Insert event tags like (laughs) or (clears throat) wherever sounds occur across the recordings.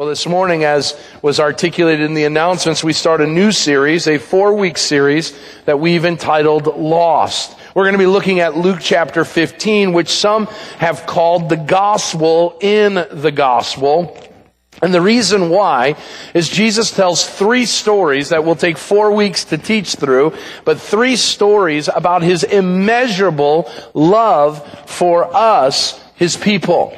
Well, this morning, as was articulated in the announcements, we start a new series, a four week series that we've entitled Lost. We're going to be looking at Luke chapter 15, which some have called the gospel in the gospel. And the reason why is Jesus tells three stories that will take four weeks to teach through, but three stories about his immeasurable love for us, his people,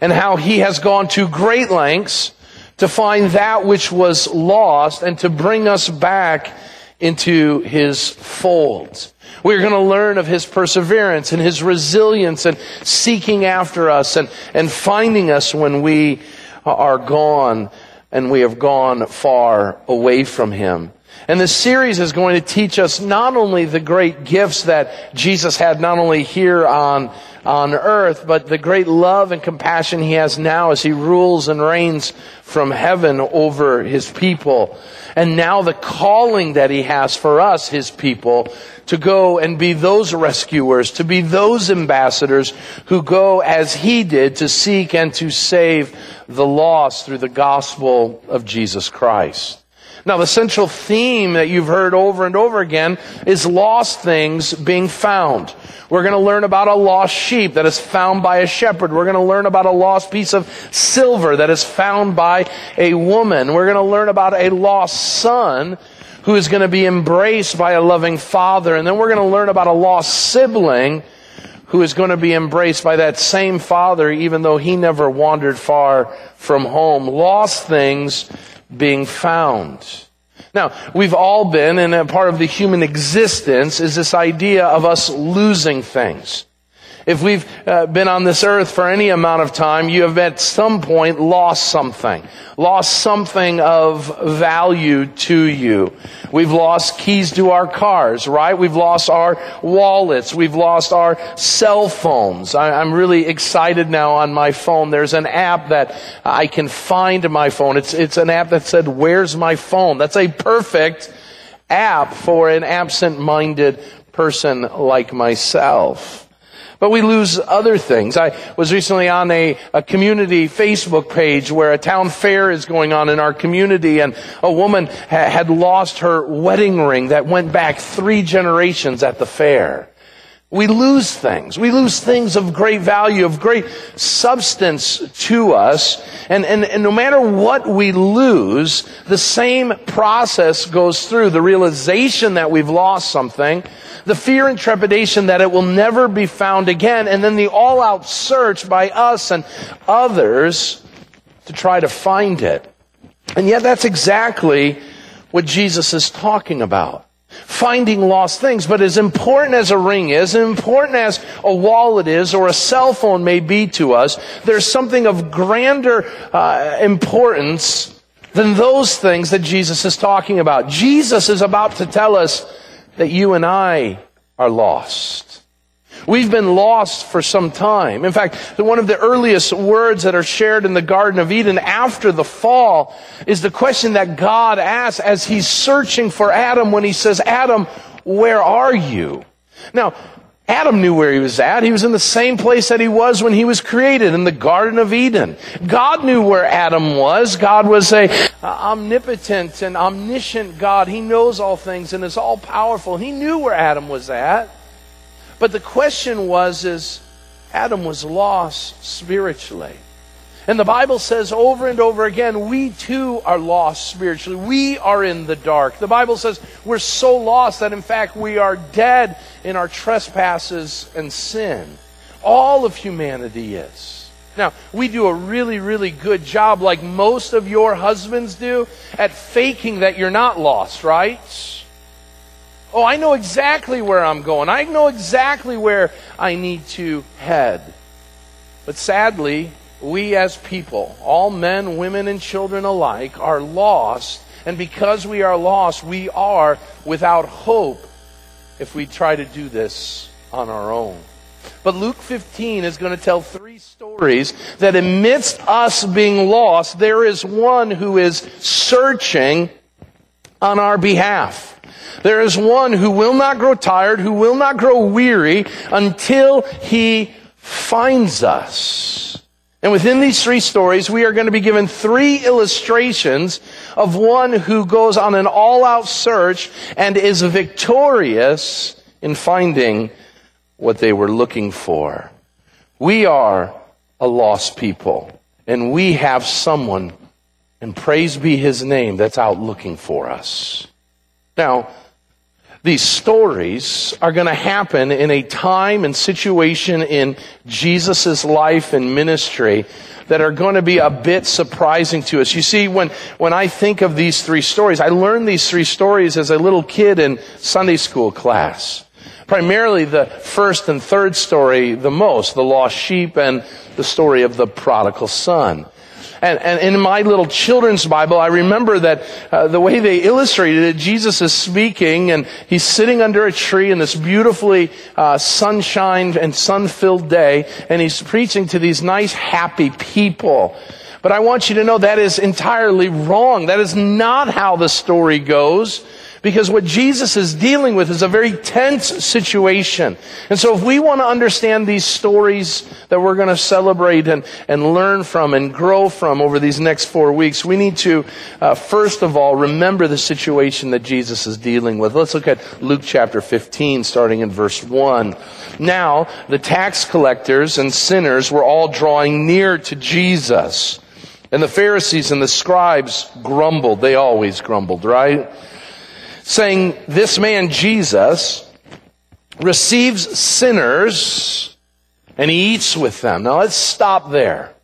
and how he has gone to great lengths to find that which was lost and to bring us back into his fold. We're going to learn of his perseverance and his resilience and seeking after us and, and finding us when we are gone and we have gone far away from him. And this series is going to teach us not only the great gifts that Jesus had not only here on on earth, but the great love and compassion he has now as he rules and reigns from heaven over his people. And now the calling that he has for us, his people, to go and be those rescuers, to be those ambassadors who go as he did to seek and to save the lost through the gospel of Jesus Christ. Now, the central theme that you've heard over and over again is lost things being found. We're going to learn about a lost sheep that is found by a shepherd. We're going to learn about a lost piece of silver that is found by a woman. We're going to learn about a lost son who is going to be embraced by a loving father. And then we're going to learn about a lost sibling who is going to be embraced by that same father even though he never wandered far from home. Lost things being found. Now, we've all been, and a part of the human existence is this idea of us losing things. If we've uh, been on this earth for any amount of time, you have at some point lost something. Lost something of value to you. We've lost keys to our cars, right? We've lost our wallets. We've lost our cell phones. I, I'm really excited now on my phone. There's an app that I can find my phone. It's, it's an app that said, where's my phone? That's a perfect app for an absent-minded person like myself. But we lose other things. I was recently on a, a community Facebook page where a town fair is going on in our community and a woman ha- had lost her wedding ring that went back three generations at the fair. We lose things. We lose things of great value, of great substance to us. And, and, and no matter what we lose, the same process goes through. The realization that we've lost something, the fear and trepidation that it will never be found again, and then the all out search by us and others to try to find it. And yet that's exactly what Jesus is talking about finding lost things. But as important as a ring is, as important as a wallet is, or a cell phone may be to us, there's something of grander uh, importance than those things that Jesus is talking about. Jesus is about to tell us that you and I are lost. We've been lost for some time. In fact, one of the earliest words that are shared in the Garden of Eden after the fall is the question that God asks as he's searching for Adam when he says, Adam, where are you? Now, Adam knew where he was at. He was in the same place that he was when he was created, in the Garden of Eden. God knew where Adam was. God was a omnipotent and omniscient God. He knows all things and is all powerful. He knew where Adam was at. But the question was, is Adam was lost spiritually. And the Bible says over and over again, we too are lost spiritually. We are in the dark. The Bible says we're so lost that in fact we are dead in our trespasses and sin. All of humanity is. Now, we do a really, really good job, like most of your husbands do, at faking that you're not lost, right? Oh, I know exactly where I'm going. I know exactly where I need to head. But sadly, we as people, all men, women, and children alike, are lost. And because we are lost, we are without hope if we try to do this on our own. But Luke 15 is going to tell three stories that amidst us being lost, there is one who is searching on our behalf. There is one who will not grow tired, who will not grow weary until he finds us. And within these three stories, we are going to be given three illustrations of one who goes on an all-out search and is victorious in finding what they were looking for. We are a lost people, and we have someone, and praise be his name, that's out looking for us. Now, these stories are going to happen in a time and situation in Jesus' life and ministry that are going to be a bit surprising to us. You see, when, when I think of these three stories, I learned these three stories as a little kid in Sunday school class. Primarily the first and third story the most, the lost sheep and the story of the prodigal son. And, and in my little children's Bible, I remember that uh, the way they illustrated it, Jesus is speaking and he's sitting under a tree in this beautifully uh, sunshine and sun-filled day, and he's preaching to these nice, happy people. But I want you to know that is entirely wrong. That is not how the story goes. Because what Jesus is dealing with is a very tense situation. And so if we want to understand these stories that we're going to celebrate and, and learn from and grow from over these next four weeks, we need to, uh, first of all, remember the situation that Jesus is dealing with. Let's look at Luke chapter 15, starting in verse 1. Now, the tax collectors and sinners were all drawing near to Jesus. And the Pharisees and the scribes grumbled. They always grumbled, right? Saying, This man, Jesus, receives sinners and he eats with them. Now let's stop there.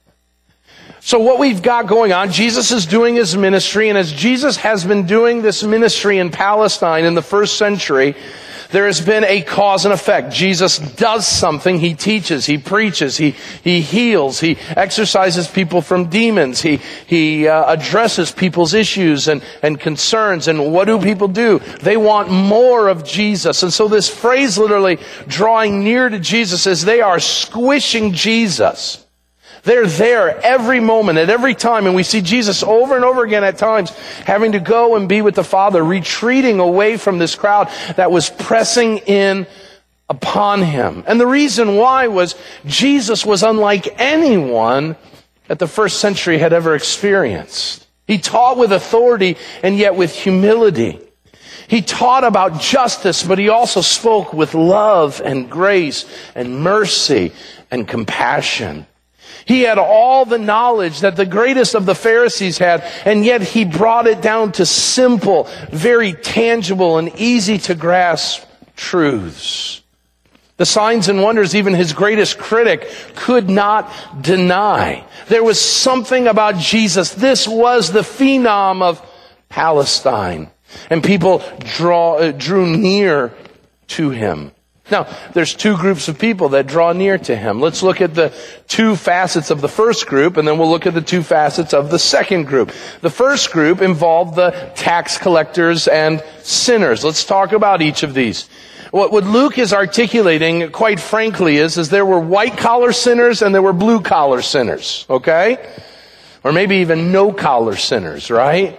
So what we've got going on, Jesus is doing his ministry, and as Jesus has been doing this ministry in Palestine in the first century, there has been a cause and effect. Jesus does something. He teaches. He preaches. He, he heals. He exorcises people from demons. He, he uh, addresses people's issues and, and concerns. And what do people do? They want more of Jesus. And so this phrase literally drawing near to Jesus is they are squishing Jesus. They're there every moment, at every time, and we see Jesus over and over again at times having to go and be with the Father, retreating away from this crowd that was pressing in upon him. And the reason why was Jesus was unlike anyone that the first century had ever experienced. He taught with authority and yet with humility. He taught about justice, but he also spoke with love and grace and mercy and compassion. He had all the knowledge that the greatest of the Pharisees had, and yet he brought it down to simple, very tangible, and easy to grasp truths. The signs and wonders even his greatest critic could not deny. There was something about Jesus. This was the phenom of Palestine. And people draw, uh, drew near to him. Now, there's two groups of people that draw near to him. Let's look at the two facets of the first group, and then we'll look at the two facets of the second group. The first group involved the tax collectors and sinners. Let's talk about each of these. What, Luke is articulating, quite frankly, is, is there were white collar sinners and there were blue collar sinners, okay? Or maybe even no collar sinners, right?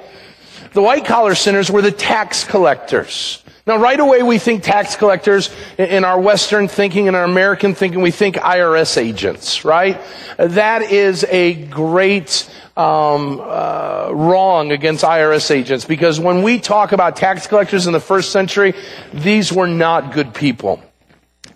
The white collar sinners were the tax collectors. Now, right away, we think tax collectors in our Western thinking, in our American thinking, we think IRS agents, right? That is a great um, uh, wrong against IRS agents because when we talk about tax collectors in the first century, these were not good people.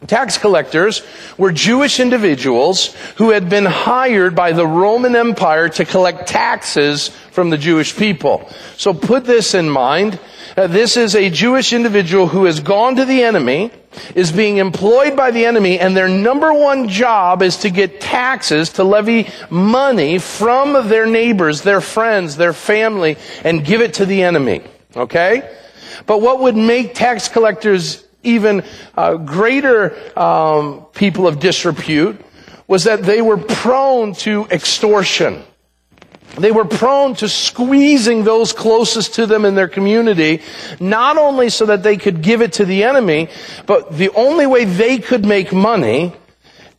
Tax collectors were Jewish individuals who had been hired by the Roman Empire to collect taxes from the Jewish people. So put this in mind. Uh, this is a Jewish individual who has gone to the enemy, is being employed by the enemy, and their number one job is to get taxes, to levy money from their neighbors, their friends, their family, and give it to the enemy. Okay? But what would make tax collectors even uh, greater um, people of disrepute was that they were prone to extortion. They were prone to squeezing those closest to them in their community, not only so that they could give it to the enemy, but the only way they could make money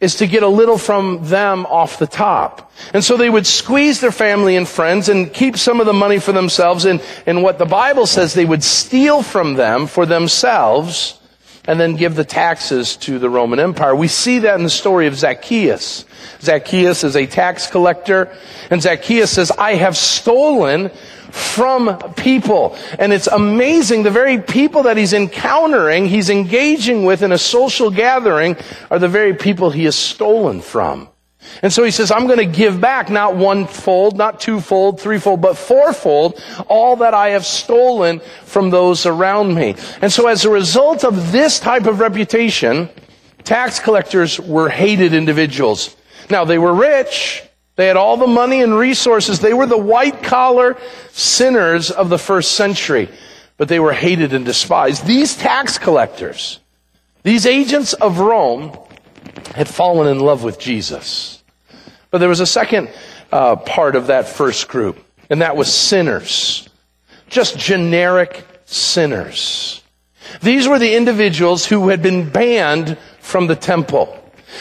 is to get a little from them off the top. And so they would squeeze their family and friends and keep some of the money for themselves. And, and what the Bible says they would steal from them for themselves and then give the taxes to the Roman Empire. We see that in the story of Zacchaeus. Zacchaeus is a tax collector, and Zacchaeus says, I have stolen from people. And it's amazing, the very people that he's encountering, he's engaging with in a social gathering, are the very people he has stolen from. And so he says, I'm going to give back not one fold, not twofold, threefold, but fourfold all that I have stolen from those around me. And so as a result of this type of reputation, tax collectors were hated individuals. Now they were rich. They had all the money and resources. They were the white collar sinners of the first century, but they were hated and despised. These tax collectors, these agents of Rome, had fallen in love with Jesus. But there was a second uh, part of that first group, and that was sinners. Just generic sinners. These were the individuals who had been banned from the temple.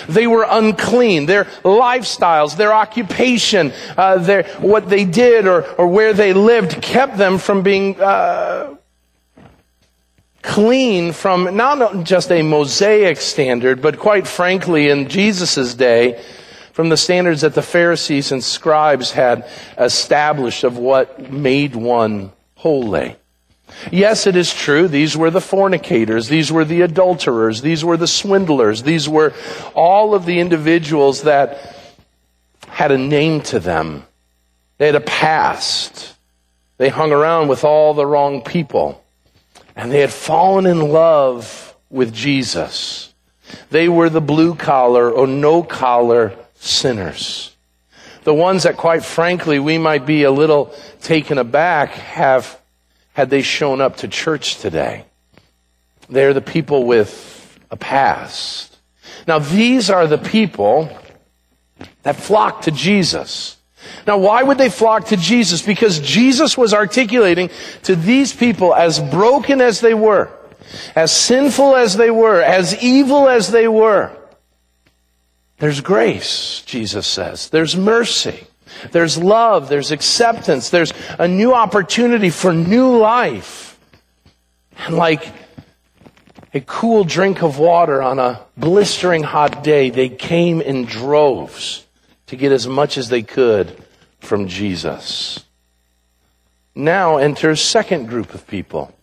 They were unclean. Their lifestyles, their occupation, uh, their, what they did or, or where they lived kept them from being uh, clean from not just a Mosaic standard, but quite frankly, in Jesus' day, from the standards that the Pharisees and scribes had established of what made one holy. Yes, it is true. These were the fornicators. These were the adulterers. These were the swindlers. These were all of the individuals that had a name to them. They had a past. They hung around with all the wrong people. And they had fallen in love with Jesus. They were the blue collar or no collar sinners. The ones that quite frankly we might be a little taken aback have had they shown up to church today. They're the people with a past. Now these are the people that flock to Jesus. Now why would they flock to Jesus? Because Jesus was articulating to these people as broken as they were, as sinful as they were, as evil as they were. There's grace, Jesus says. There's mercy. There's love, there's acceptance, there's a new opportunity for new life. And like a cool drink of water on a blistering hot day, they came in droves to get as much as they could from Jesus. Now enters second group of people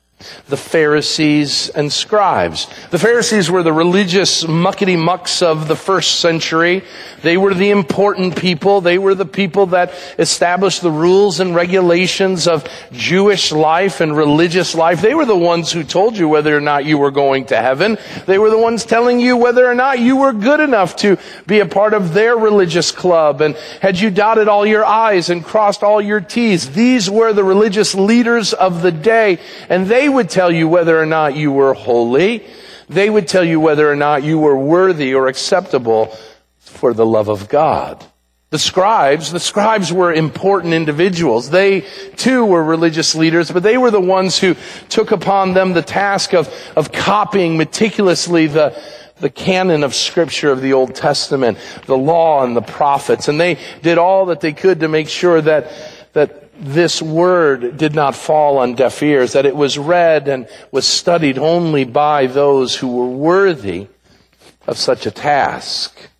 the Pharisees and scribes. The Pharisees were the religious muckety mucks of the first century. They were the important people. They were the people that established the rules and regulations of Jewish life and religious life. They were the ones who told you whether or not you were going to heaven. They were the ones telling you whether or not you were good enough to be a part of their religious club. And had you dotted all your I's and crossed all your T's. These were the religious leaders of the day. And they would tell you whether or not you were holy. They would tell you whether or not you were worthy or acceptable for the love of God. The scribes, the scribes were important individuals. They too were religious leaders, but they were the ones who took upon them the task of, of copying meticulously the, the canon of scripture of the Old Testament, the law and the prophets. And they did all that they could to make sure that, that this word did not fall on deaf ears, that it was read and was studied only by those who were worthy of such a task.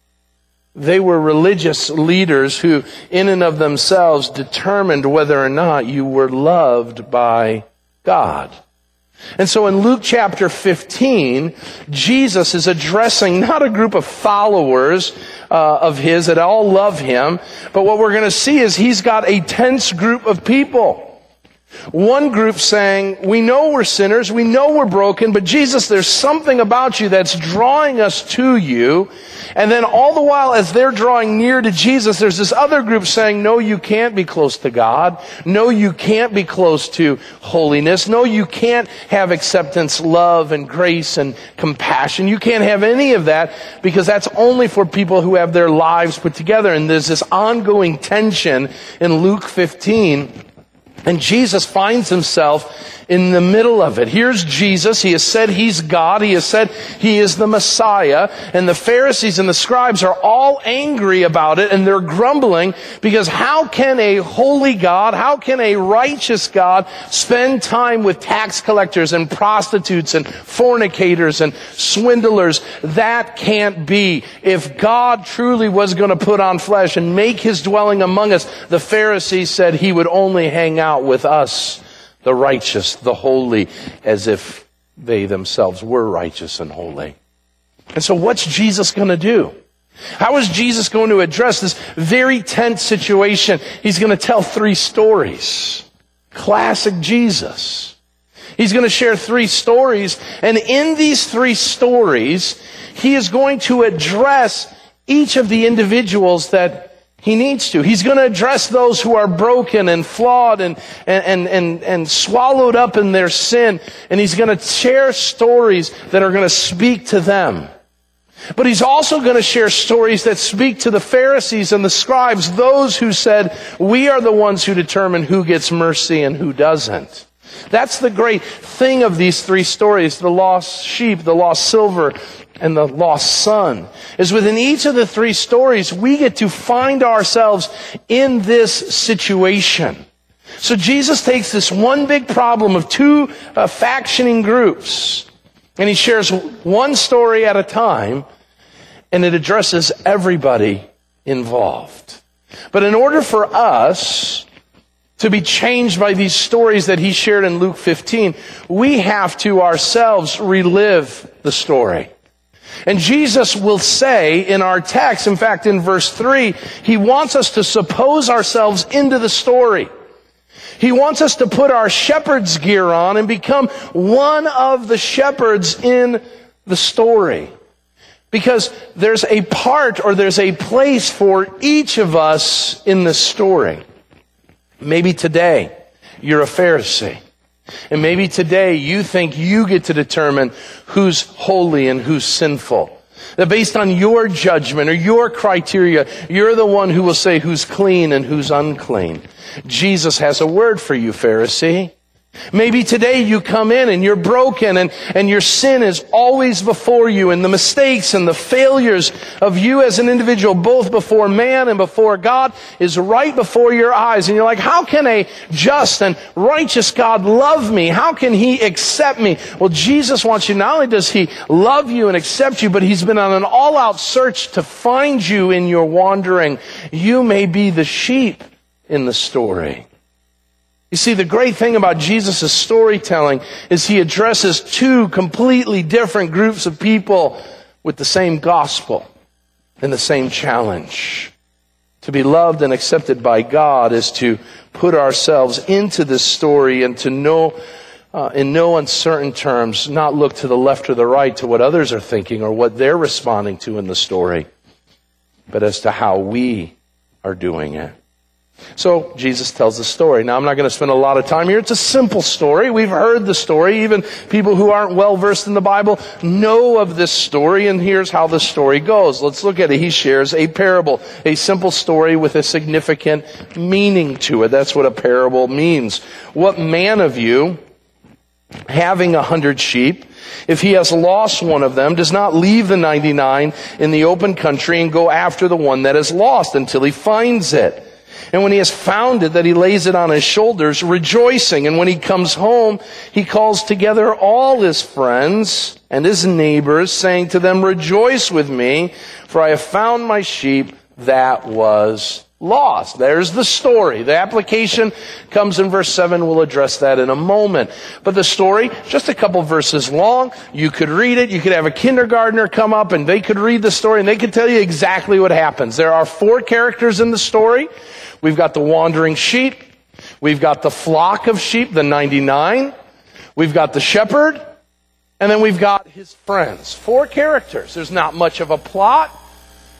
They were religious leaders who, in and of themselves, determined whether or not you were loved by God. And so in Luke chapter 15, Jesus is addressing not a group of followers uh, of his that all love him, but what we're going to see is he's got a tense group of people. One group saying, we know we're sinners, we know we're broken, but Jesus, there's something about you that's drawing us to you. And then all the while as they're drawing near to Jesus, there's this other group saying, no, you can't be close to God. No, you can't be close to holiness. No, you can't have acceptance, love, and grace and compassion. You can't have any of that because that's only for people who have their lives put together. And there's this ongoing tension in Luke 15 and Jesus finds himself in the middle of it. Here's Jesus. He has said he's God. He has said he is the Messiah. And the Pharisees and the scribes are all angry about it and they're grumbling because how can a holy God, how can a righteous God spend time with tax collectors and prostitutes and fornicators and swindlers? That can't be. If God truly was going to put on flesh and make his dwelling among us, the Pharisees said he would only hang out with us the righteous, the holy, as if they themselves were righteous and holy. And so what's Jesus going to do? How is Jesus going to address this very tense situation? He's going to tell three stories. Classic Jesus. He's going to share three stories, and in these three stories, he is going to address each of the individuals that he needs to. He's going to address those who are broken and flawed and, and, and, and, swallowed up in their sin. And he's going to share stories that are going to speak to them. But he's also going to share stories that speak to the Pharisees and the scribes, those who said, we are the ones who determine who gets mercy and who doesn't. That's the great thing of these three stories, the lost sheep, the lost silver, and the lost son is within each of the three stories, we get to find ourselves in this situation. So Jesus takes this one big problem of two uh, factioning groups and he shares one story at a time and it addresses everybody involved. But in order for us to be changed by these stories that he shared in Luke 15, we have to ourselves relive the story. And Jesus will say in our text, in fact, in verse 3, He wants us to suppose ourselves into the story. He wants us to put our shepherd's gear on and become one of the shepherds in the story. Because there's a part or there's a place for each of us in the story. Maybe today you're a Pharisee. And maybe today you think you get to determine who's holy and who's sinful. That based on your judgment or your criteria, you're the one who will say who's clean and who's unclean. Jesus has a word for you, Pharisee. Maybe today you come in and you're broken and, and your sin is always before you and the mistakes and the failures of you as an individual, both before man and before God, is right before your eyes. And you're like, how can a just and righteous God love me? How can He accept me? Well, Jesus wants you, not only does He love you and accept you, but He's been on an all-out search to find you in your wandering. You may be the sheep in the story. You see, the great thing about Jesus' storytelling is he addresses two completely different groups of people with the same gospel and the same challenge. To be loved and accepted by God is to put ourselves into this story and to know, uh, in no uncertain terms, not look to the left or the right to what others are thinking or what they're responding to in the story, but as to how we are doing it. So Jesus tells the story. Now I'm not going to spend a lot of time here. It's a simple story. We've heard the story. Even people who aren't well versed in the Bible know of this story and here's how the story goes. Let's look at it. He shares a parable, a simple story with a significant meaning to it. That's what a parable means. What man of you, having a hundred sheep, if he has lost one of them, does not leave the 99 in the open country and go after the one that is lost until he finds it. And when he has found it, that he lays it on his shoulders, rejoicing. And when he comes home, he calls together all his friends and his neighbors, saying to them, Rejoice with me, for I have found my sheep that was lost. There's the story. The application comes in verse 7. We'll address that in a moment. But the story, just a couple verses long. You could read it. You could have a kindergartner come up and they could read the story and they could tell you exactly what happens. There are four characters in the story. We've got the wandering sheep. We've got the flock of sheep, the 99. We've got the shepherd. And then we've got his friends. Four characters. There's not much of a plot.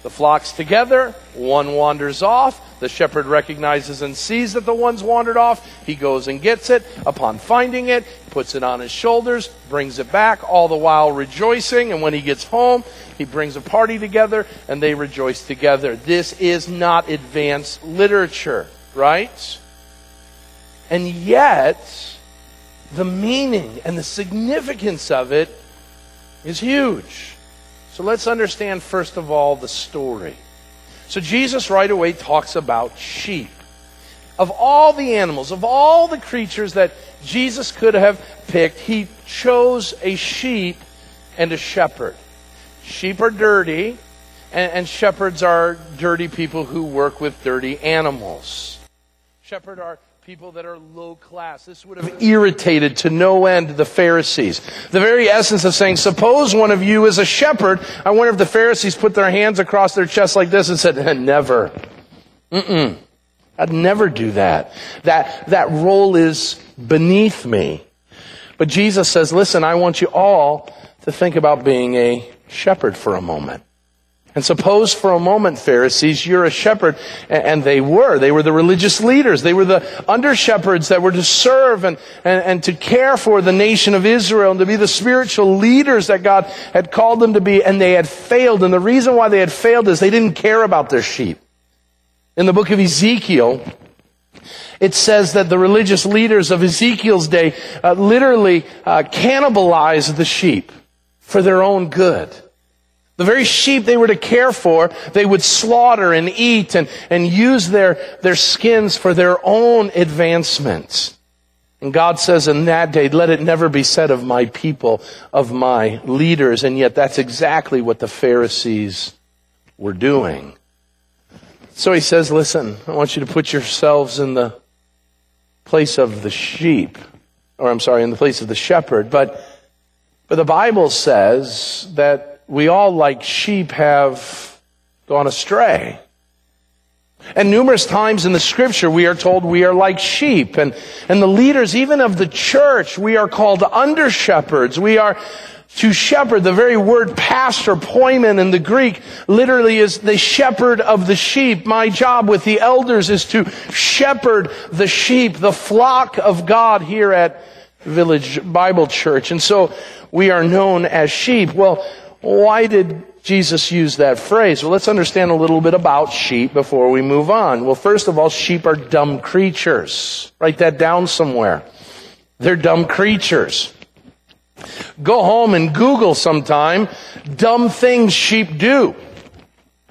The flock's together. One wanders off. The shepherd recognizes and sees that the one's wandered off. He goes and gets it. Upon finding it, puts it on his shoulders, brings it back, all the while rejoicing. And when he gets home, he brings a party together and they rejoice together. This is not advanced literature, right? And yet, the meaning and the significance of it is huge. So let's understand, first of all, the story. So Jesus right away talks about sheep. Of all the animals, of all the creatures that Jesus could have picked, he chose a sheep and a shepherd. Sheep are dirty, and, and shepherds are dirty people who work with dirty animals. Shepherd are people that are low class. This would have irritated to no end the Pharisees. The very essence of saying, suppose one of you is a shepherd. I wonder if the Pharisees put their hands across their chest like this and said, eh, never. Mm-mm. I'd never do that. That, that role is beneath me. But Jesus says, listen, I want you all to think about being a shepherd for a moment. And suppose for a moment, Pharisees, you're a shepherd, and they were. They were the religious leaders. They were the under shepherds that were to serve and, and, and to care for the nation of Israel and to be the spiritual leaders that God had called them to be, and they had failed. And the reason why they had failed is they didn't care about their sheep. In the book of Ezekiel, it says that the religious leaders of Ezekiel's day uh, literally uh, cannibalized the sheep for their own good. The very sheep they were to care for, they would slaughter and eat and, and use their, their skins for their own advancement. And God says in that day, let it never be said of my people, of my leaders. And yet that's exactly what the Pharisees were doing. So he says, listen, I want you to put yourselves in the place of the sheep, or I'm sorry, in the place of the shepherd. But, but the Bible says that we all, like sheep, have gone astray. And numerous times in the scripture, we are told we are like sheep. And, and the leaders, even of the church, we are called under shepherds. We are to shepherd. The very word pastor, poimen in the Greek, literally is the shepherd of the sheep. My job with the elders is to shepherd the sheep, the flock of God here at Village Bible Church. And so we are known as sheep. Well, why did Jesus use that phrase? Well, let's understand a little bit about sheep before we move on. Well, first of all, sheep are dumb creatures. Write that down somewhere. They're dumb creatures. Go home and Google sometime dumb things sheep do.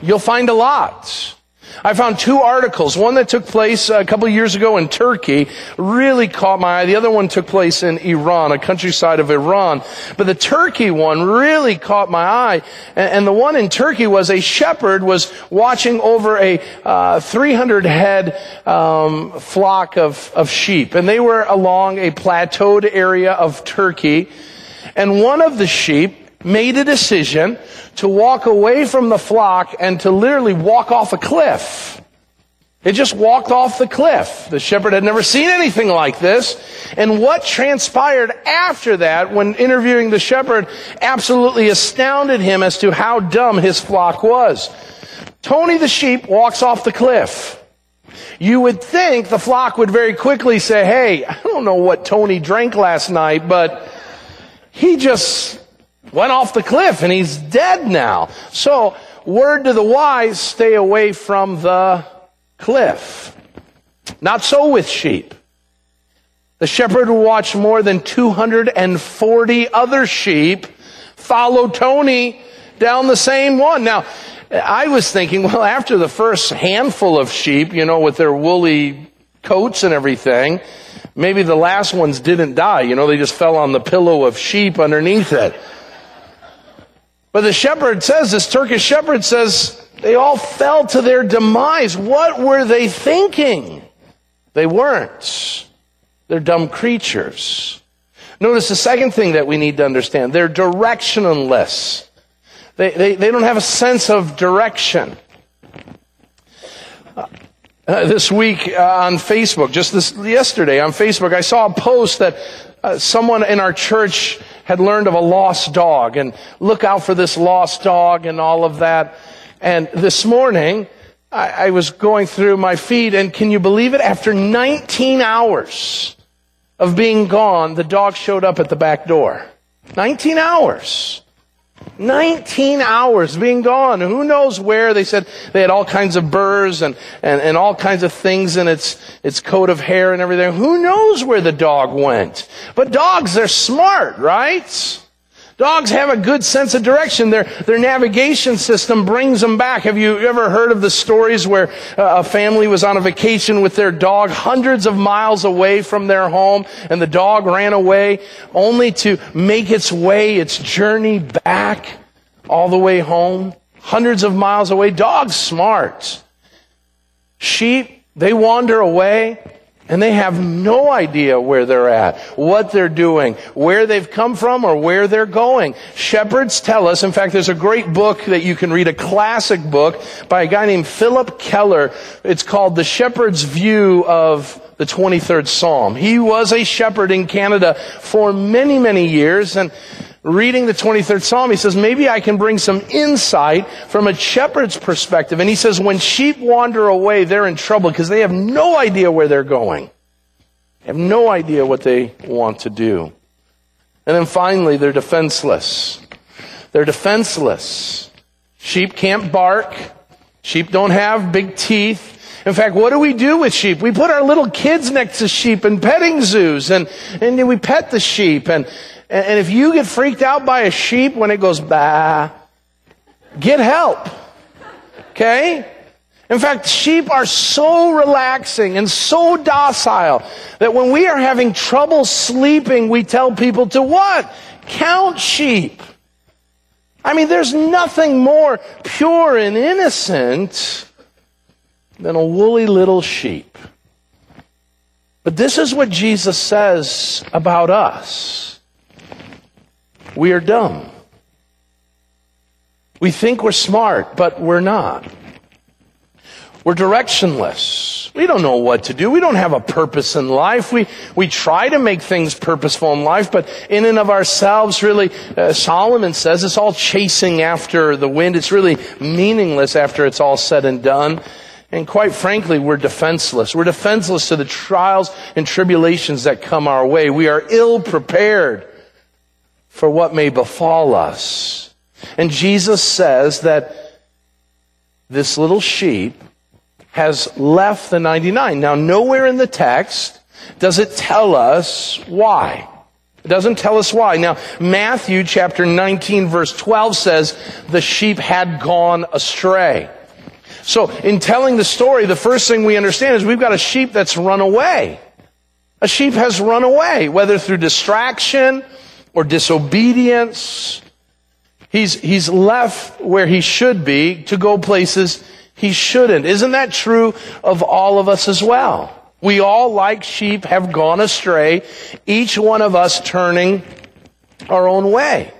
You'll find a lot. I found two articles. One that took place a couple years ago in Turkey really caught my eye. The other one took place in Iran, a countryside of Iran. But the Turkey one really caught my eye. And, the one in Turkey was a shepherd was watching over a uh, 300 head um, flock of, of sheep. And they were along a plateaued area of Turkey. And one of the sheep made a decision to walk away from the flock and to literally walk off a cliff. It just walked off the cliff. The shepherd had never seen anything like this. And what transpired after that when interviewing the shepherd absolutely astounded him as to how dumb his flock was. Tony the sheep walks off the cliff. You would think the flock would very quickly say, Hey, I don't know what Tony drank last night, but he just went off the cliff and he's dead now. So, word to the wise, stay away from the cliff. Not so with sheep. The shepherd who watched more than 240 other sheep follow Tony down the same one. Now, I was thinking, (laughs) well, after the first handful of sheep, you know, with their woolly coats and everything, maybe the last ones didn't die. You know, they just fell on the pillow of sheep underneath it. But the shepherd says, this Turkish shepherd says, they all fell to their demise. What were they thinking? They weren't. They're dumb creatures. Notice the second thing that we need to understand. They're directionless. They, they, they don't have a sense of direction. Uh, this week uh, on Facebook, just this yesterday on Facebook, I saw a post that uh, someone in our church had learned of a lost dog and look out for this lost dog and all of that. And this morning, I, I was going through my feed and can you believe it? After 19 hours of being gone, the dog showed up at the back door. 19 hours. 19 hours being gone. Who knows where? They said they had all kinds of burrs and, and, and all kinds of things in its, its coat of hair and everything. Who knows where the dog went? But dogs, they're smart, right? Dogs have a good sense of direction. Their, their navigation system brings them back. Have you ever heard of the stories where uh, a family was on a vacation with their dog hundreds of miles away from their home and the dog ran away only to make its way, its journey back all the way home? Hundreds of miles away. Dogs smart. Sheep, they wander away. And they have no idea where they're at, what they're doing, where they've come from, or where they're going. Shepherds tell us, in fact, there's a great book that you can read, a classic book by a guy named Philip Keller. It's called The Shepherd's View of the 23rd Psalm. He was a shepherd in Canada for many, many years, and reading the 23rd Psalm, he says, maybe I can bring some insight from a shepherd's perspective. And he says, when sheep wander away, they're in trouble because they have no idea where they're going. They have no idea what they want to do. And then finally, they're defenseless. They're defenseless. Sheep can't bark. Sheep don't have big teeth. In fact, what do we do with sheep? We put our little kids next to sheep in petting zoos and, and we pet the sheep and, and if you get freaked out by a sheep when it goes bah, get help. Okay? In fact, sheep are so relaxing and so docile that when we are having trouble sleeping, we tell people to what? Count sheep. I mean, there's nothing more pure and innocent than a woolly little sheep. But this is what Jesus says about us we are dumb. We think we're smart, but we're not. We're directionless. We don't know what to do. We don't have a purpose in life. We, we try to make things purposeful in life, but in and of ourselves, really, uh, Solomon says it's all chasing after the wind. It's really meaningless after it's all said and done. And quite frankly, we're defenseless. We're defenseless to the trials and tribulations that come our way. We are ill prepared for what may befall us. And Jesus says that this little sheep has left the 99. Now, nowhere in the text does it tell us why. It doesn't tell us why. Now, Matthew chapter 19 verse 12 says the sheep had gone astray. So, in telling the story, the first thing we understand is we've got a sheep that's run away. A sheep has run away, whether through distraction or disobedience. He's, he's left where he should be to go places he shouldn't. Isn't that true of all of us as well? We all, like sheep, have gone astray, each one of us turning our own way.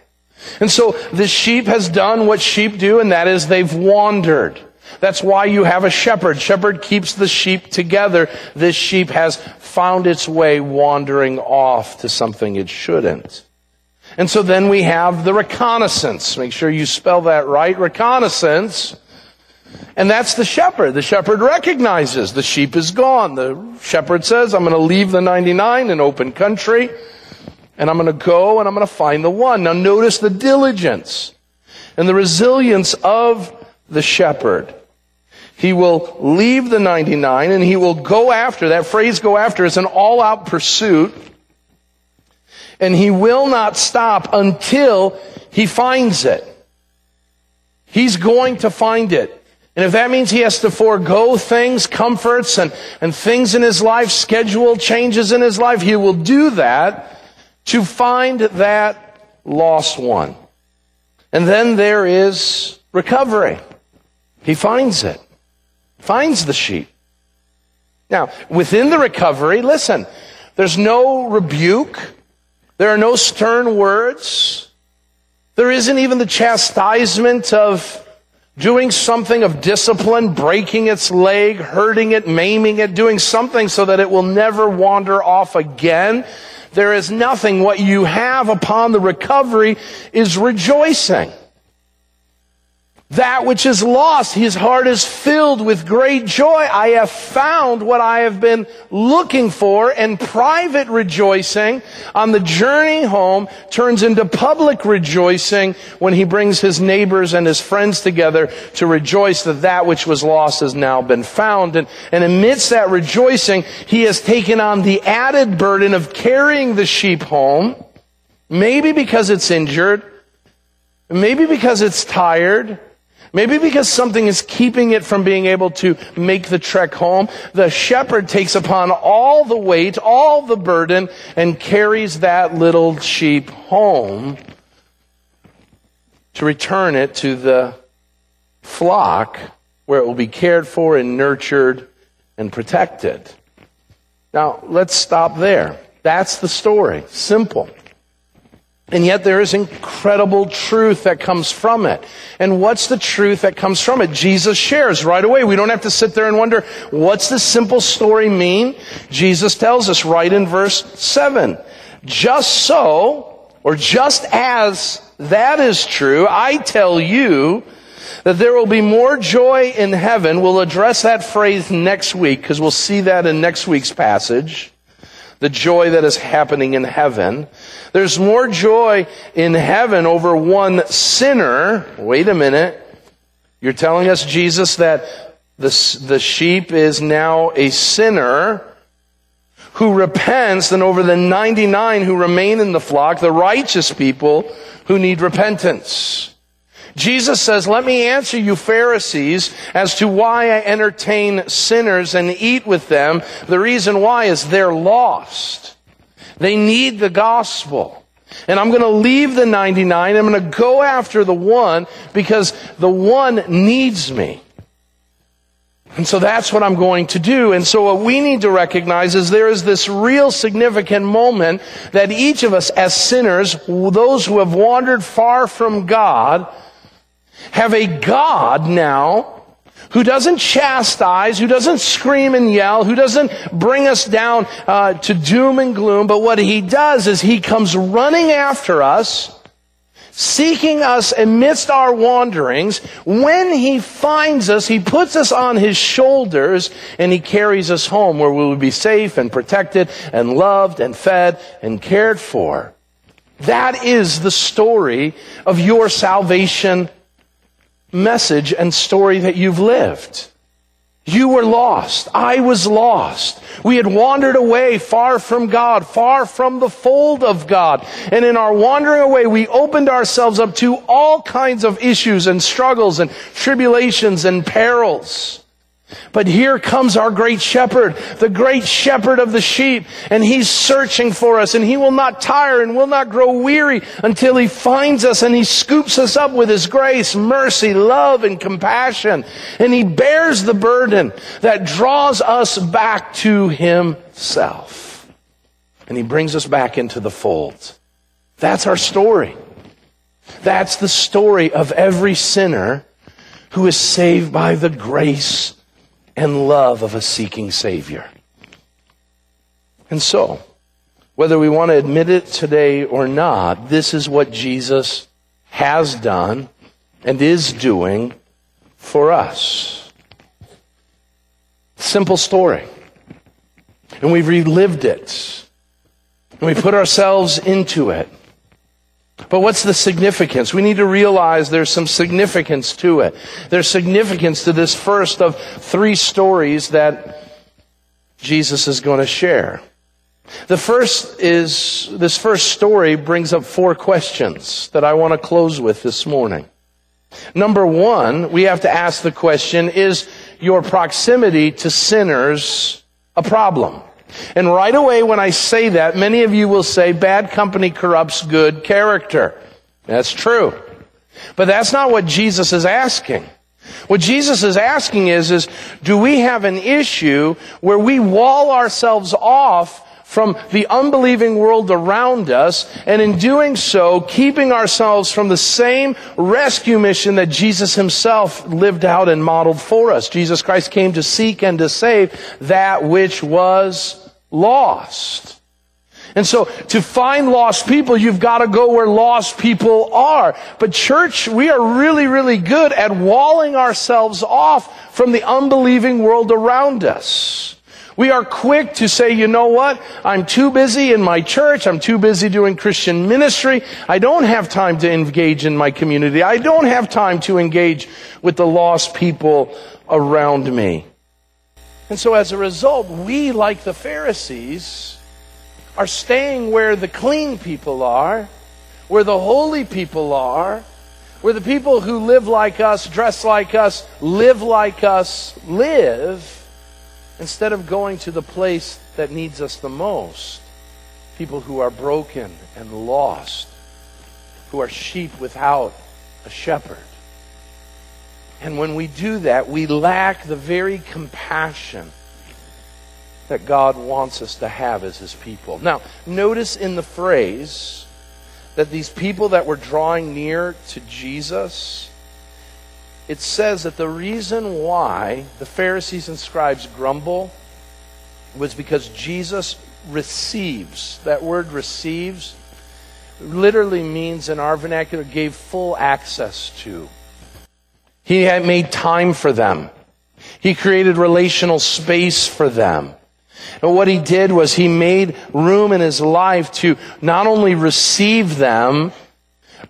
And so the sheep has done what sheep do, and that is they've wandered. That's why you have a shepherd. Shepherd keeps the sheep together. This sheep has found its way wandering off to something it shouldn't. And so then we have the reconnaissance. Make sure you spell that right. Reconnaissance. And that's the shepherd. The shepherd recognizes the sheep is gone. The shepherd says, I'm going to leave the 99 in open country and I'm going to go and I'm going to find the one. Now notice the diligence and the resilience of the shepherd. He will leave the 99 and he will go after. That phrase go after is an all out pursuit and he will not stop until he finds it. He's going to find it. And if that means he has to forego things, comforts, and, and things in his life, schedule changes in his life, he will do that to find that lost one. And then there is recovery. He finds it. Finds the sheep. Now, within the recovery, listen, there's no rebuke. There are no stern words. There isn't even the chastisement of doing something of discipline, breaking its leg, hurting it, maiming it, doing something so that it will never wander off again. There is nothing. What you have upon the recovery is rejoicing. That which is lost. His heart is filled with great joy. I have found what I have been looking for and private rejoicing on the journey home turns into public rejoicing when he brings his neighbors and his friends together to rejoice that that which was lost has now been found. And, and amidst that rejoicing, he has taken on the added burden of carrying the sheep home, maybe because it's injured, maybe because it's tired, Maybe because something is keeping it from being able to make the trek home, the shepherd takes upon all the weight, all the burden, and carries that little sheep home to return it to the flock where it will be cared for and nurtured and protected. Now, let's stop there. That's the story. Simple. And yet there is incredible truth that comes from it. And what's the truth that comes from it? Jesus shares right away. We don't have to sit there and wonder, what's this simple story mean? Jesus tells us right in verse 7. Just so, or just as that is true, I tell you that there will be more joy in heaven. We'll address that phrase next week because we'll see that in next week's passage the joy that is happening in heaven. There's more joy in heaven over one sinner. Wait a minute. You're telling us, Jesus, that the, the sheep is now a sinner who repents than over the 99 who remain in the flock, the righteous people who need repentance. Jesus says, let me answer you Pharisees as to why I entertain sinners and eat with them. The reason why is they're lost. They need the gospel. And I'm going to leave the 99. I'm going to go after the one because the one needs me. And so that's what I'm going to do. And so what we need to recognize is there is this real significant moment that each of us as sinners, those who have wandered far from God, have a God now who doesn't chastise, who doesn't scream and yell, who doesn't bring us down uh, to doom and gloom, but what he does is he comes running after us, seeking us amidst our wanderings. When he finds us, he puts us on his shoulders and he carries us home where we will be safe and protected and loved and fed and cared for. That is the story of your salvation message and story that you've lived. You were lost. I was lost. We had wandered away far from God, far from the fold of God. And in our wandering away, we opened ourselves up to all kinds of issues and struggles and tribulations and perils. But here comes our great shepherd, the great shepherd of the sheep, and he's searching for us, and he will not tire and will not grow weary until he finds us and he scoops us up with his grace, mercy, love, and compassion. And he bears the burden that draws us back to himself. And he brings us back into the fold. That's our story. That's the story of every sinner who is saved by the grace and love of a seeking Savior. And so, whether we want to admit it today or not, this is what Jesus has done and is doing for us. Simple story. And we've relived it. And we put ourselves into it. But what's the significance? We need to realize there's some significance to it. There's significance to this first of three stories that Jesus is going to share. The first is, this first story brings up four questions that I want to close with this morning. Number one, we have to ask the question, is your proximity to sinners a problem? And right away when I say that, many of you will say bad company corrupts good character. That's true. But that's not what Jesus is asking. What Jesus is asking is, is do we have an issue where we wall ourselves off from the unbelieving world around us, and in doing so, keeping ourselves from the same rescue mission that Jesus himself lived out and modeled for us. Jesus Christ came to seek and to save that which was lost. And so to find lost people, you've got to go where lost people are. But church, we are really, really good at walling ourselves off from the unbelieving world around us. We are quick to say, you know what? I'm too busy in my church. I'm too busy doing Christian ministry. I don't have time to engage in my community. I don't have time to engage with the lost people around me. And so as a result, we, like the Pharisees, are staying where the clean people are, where the holy people are, where the people who live like us, dress like us, live like us, live, instead of going to the place that needs us the most. People who are broken and lost, who are sheep without a shepherd. And when we do that, we lack the very compassion that God wants us to have as His people. Now, notice in the phrase that these people that were drawing near to Jesus, it says that the reason why the Pharisees and scribes grumble was because Jesus receives. That word receives literally means in our vernacular gave full access to. He had made time for them. He created relational space for them. And what he did was he made room in his life to not only receive them,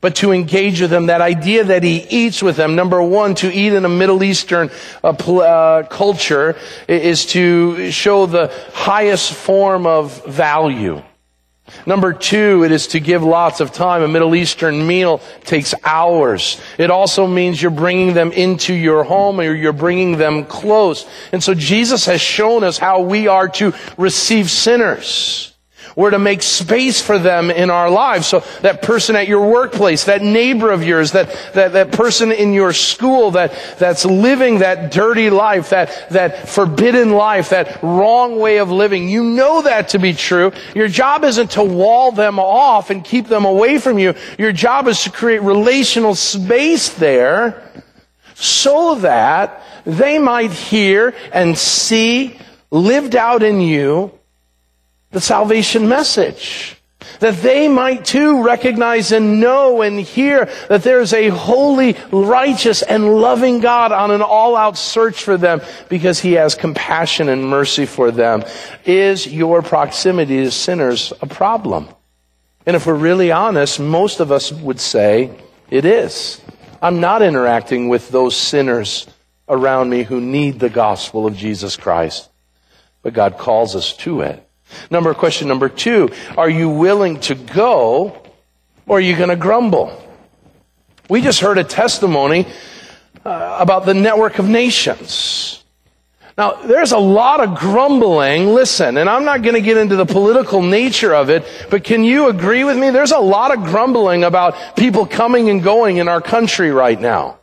but to engage with them. That idea that he eats with them. Number one, to eat in a Middle Eastern uh, uh, culture is to show the highest form of value. Number two, it is to give lots of time. A Middle Eastern meal takes hours. It also means you're bringing them into your home or you're bringing them close. And so Jesus has shown us how we are to receive sinners. We're to make space for them in our lives. So that person at your workplace, that neighbor of yours, that, that, that person in your school that, that's living that dirty life, that, that forbidden life, that wrong way of living, you know that to be true. Your job isn't to wall them off and keep them away from you. Your job is to create relational space there so that they might hear and see lived out in you the salvation message. That they might too recognize and know and hear that there's a holy, righteous, and loving God on an all-out search for them because He has compassion and mercy for them. Is your proximity to sinners a problem? And if we're really honest, most of us would say it is. I'm not interacting with those sinners around me who need the gospel of Jesus Christ. But God calls us to it. Number question number two, are you willing to go or are you going to grumble? We just heard a testimony uh, about the network of nations. Now, there's a lot of grumbling. Listen, and I'm not going to get into the political nature of it, but can you agree with me? There's a lot of grumbling about people coming and going in our country right now.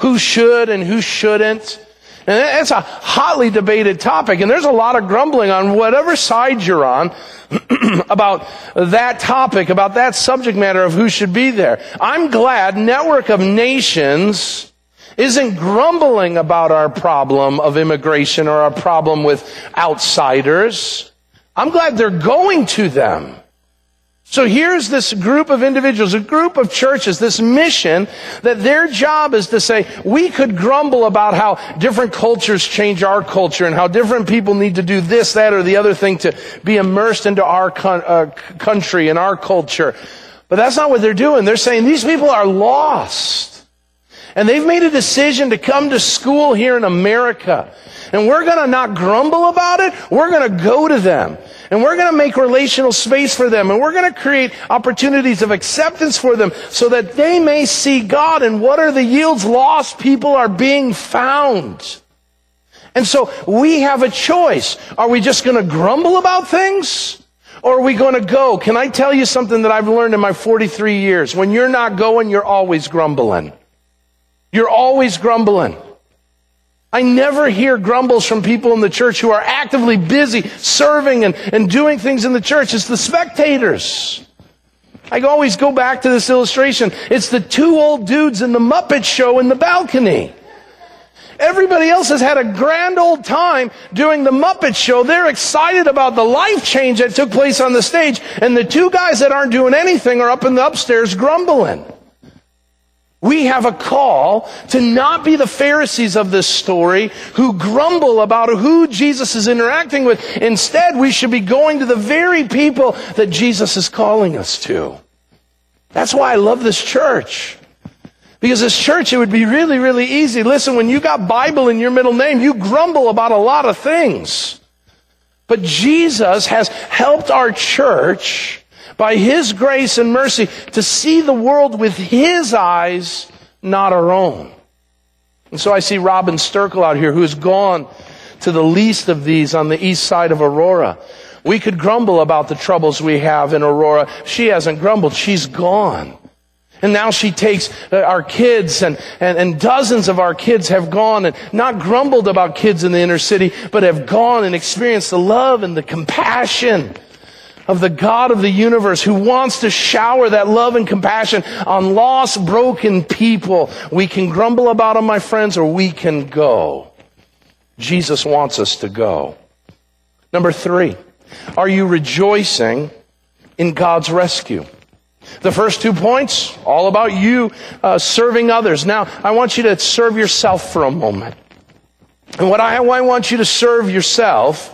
Who should and who shouldn't. And it's a hotly debated topic, and there's a lot of grumbling on whatever side you're on (clears throat) about that topic, about that subject matter of who should be there. I'm glad Network of Nations isn't grumbling about our problem of immigration or our problem with outsiders. I'm glad they're going to them. So here's this group of individuals, a group of churches, this mission that their job is to say, we could grumble about how different cultures change our culture and how different people need to do this, that, or the other thing to be immersed into our uh, country and our culture. But that's not what they're doing. They're saying these people are lost. And they've made a decision to come to school here in America. And we're gonna not grumble about it. We're gonna go to them. And we're going to make relational space for them. And we're going to create opportunities of acceptance for them so that they may see God. And what are the yields? Lost people are being found. And so we have a choice. Are we just going to grumble about things? Or are we going to go? Can I tell you something that I've learned in my 43 years? When you're not going, you're always grumbling. You're always grumbling. I never hear grumbles from people in the church who are actively busy serving and, and doing things in the church. It's the spectators. I always go back to this illustration. It's the two old dudes in the Muppet show in the balcony. Everybody else has had a grand old time doing the Muppet Show. They're excited about the life change that took place on the stage. And the two guys that aren't doing anything are up in the upstairs grumbling. We have a call to not be the Pharisees of this story who grumble about who Jesus is interacting with. Instead, we should be going to the very people that Jesus is calling us to. That's why I love this church. Because this church, it would be really, really easy. Listen, when you got Bible in your middle name, you grumble about a lot of things. But Jesus has helped our church by His grace and mercy to see the world with His eyes, not our own. And so I see Robin Sturkle out here who has gone to the least of these on the east side of Aurora. We could grumble about the troubles we have in Aurora. She hasn't grumbled. She's gone. And now she takes uh, our kids and, and, and, dozens of our kids have gone and not grumbled about kids in the inner city, but have gone and experienced the love and the compassion of the God of the universe who wants to shower that love and compassion on lost, broken people. We can grumble about them, my friends, or we can go. Jesus wants us to go. Number three, are you rejoicing in God's rescue? The first two points, all about you uh, serving others. Now, I want you to serve yourself for a moment. And what I, I want you to serve yourself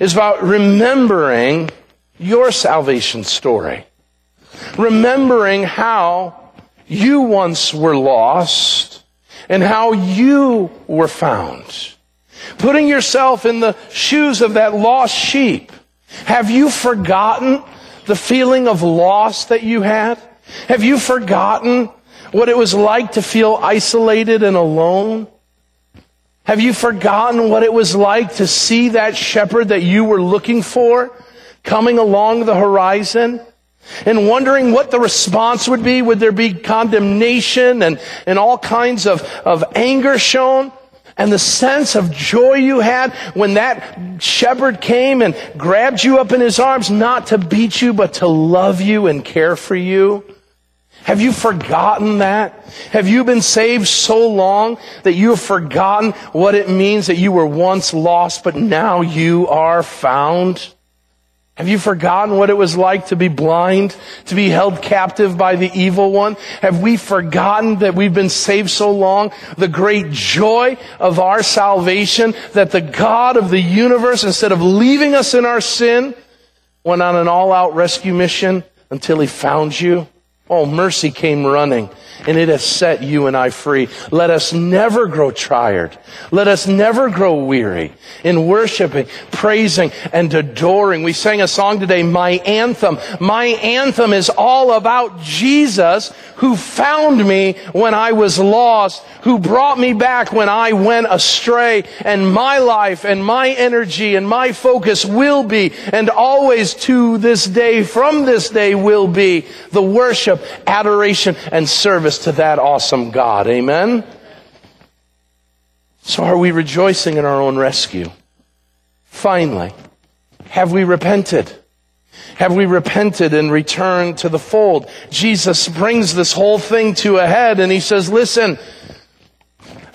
is about remembering your salvation story. Remembering how you once were lost and how you were found. Putting yourself in the shoes of that lost sheep. Have you forgotten the feeling of loss that you had? Have you forgotten what it was like to feel isolated and alone? Have you forgotten what it was like to see that shepherd that you were looking for coming along the horizon and wondering what the response would be. Would there be condemnation and, and all kinds of, of anger shown? And the sense of joy you had when that shepherd came and grabbed you up in his arms, not to beat you, but to love you and care for you. Have you forgotten that? Have you been saved so long that you have forgotten what it means that you were once lost, but now you are found? Have you forgotten what it was like to be blind, to be held captive by the evil one? Have we forgotten that we've been saved so long? The great joy of our salvation that the God of the universe, instead of leaving us in our sin, went on an all-out rescue mission until he found you? Oh, mercy came running and it has set you and I free. Let us never grow tired. Let us never grow weary in worshiping, praising, and adoring. We sang a song today, My Anthem. My anthem is all about Jesus who found me when I was lost, who brought me back when I went astray. And my life and my energy and my focus will be and always to this day, from this day will be the worship, adoration, and service to that awesome God. Amen? So are we rejoicing in our own rescue? Finally, have we repented? Have we repented and returned to the fold? Jesus brings this whole thing to a head and he says, listen,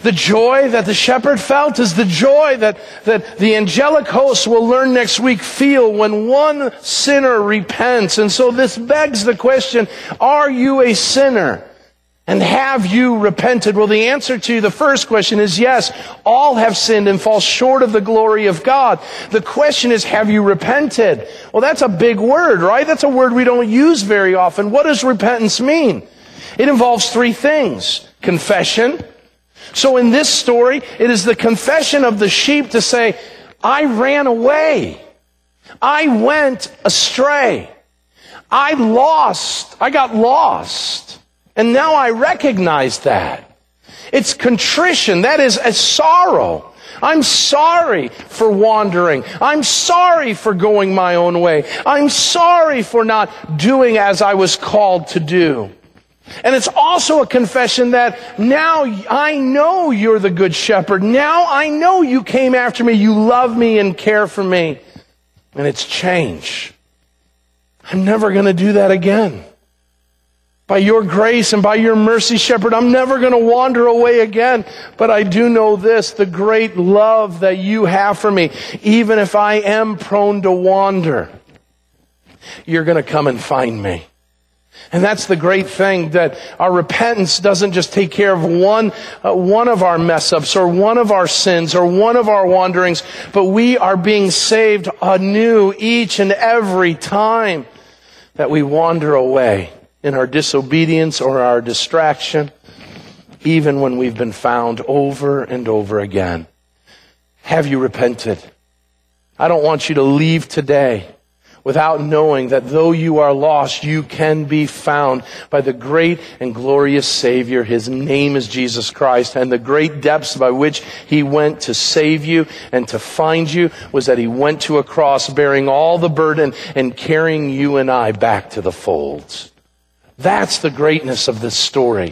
the joy that the shepherd felt is the joy that, that the angelic hosts will learn next week feel when one sinner repents. And so this begs the question, are you a sinner? And have you repented? Well, the answer to the first question is yes. All have sinned and fall short of the glory of God. The question is, have you repented? Well, that's a big word, right? That's a word we don't use very often. What does repentance mean? It involves three things. Confession. So in this story, it is the confession of the sheep to say, I ran away. I went astray. I lost. I got lost. And now I recognize that. It's contrition. That is a sorrow. I'm sorry for wandering. I'm sorry for going my own way. I'm sorry for not doing as I was called to do. And it's also a confession that now I know you're the good shepherd. Now I know you came after me. You love me and care for me. And it's change. I'm never going to do that again. By your grace and by your mercy, shepherd, I'm never going to wander away again. But I do know this, the great love that you have for me, even if I am prone to wander, you're going to come and find me. And that's the great thing that our repentance doesn't just take care of one, uh, one of our mess ups or one of our sins or one of our wanderings, but we are being saved anew each and every time that we wander away in our disobedience or our distraction, even when we've been found over and over again. Have you repented? I don't want you to leave today without knowing that though you are lost, you can be found by the great and glorious Savior. His name is Jesus Christ. And the great depths by which He went to save you and to find you was that He went to a cross bearing all the burden and carrying you and I back to the folds. That's the greatness of this story.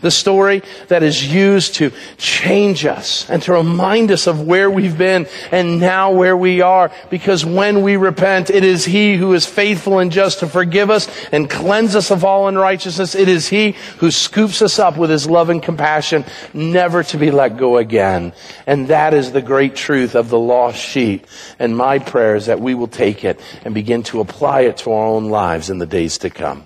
The story that is used to change us and to remind us of where we've been and now where we are. Because when we repent, it is He who is faithful and just to forgive us and cleanse us of all unrighteousness. It is He who scoops us up with His love and compassion, never to be let go again. And that is the great truth of the lost sheep. And my prayer is that we will take it and begin to apply it to our own lives in the days to come.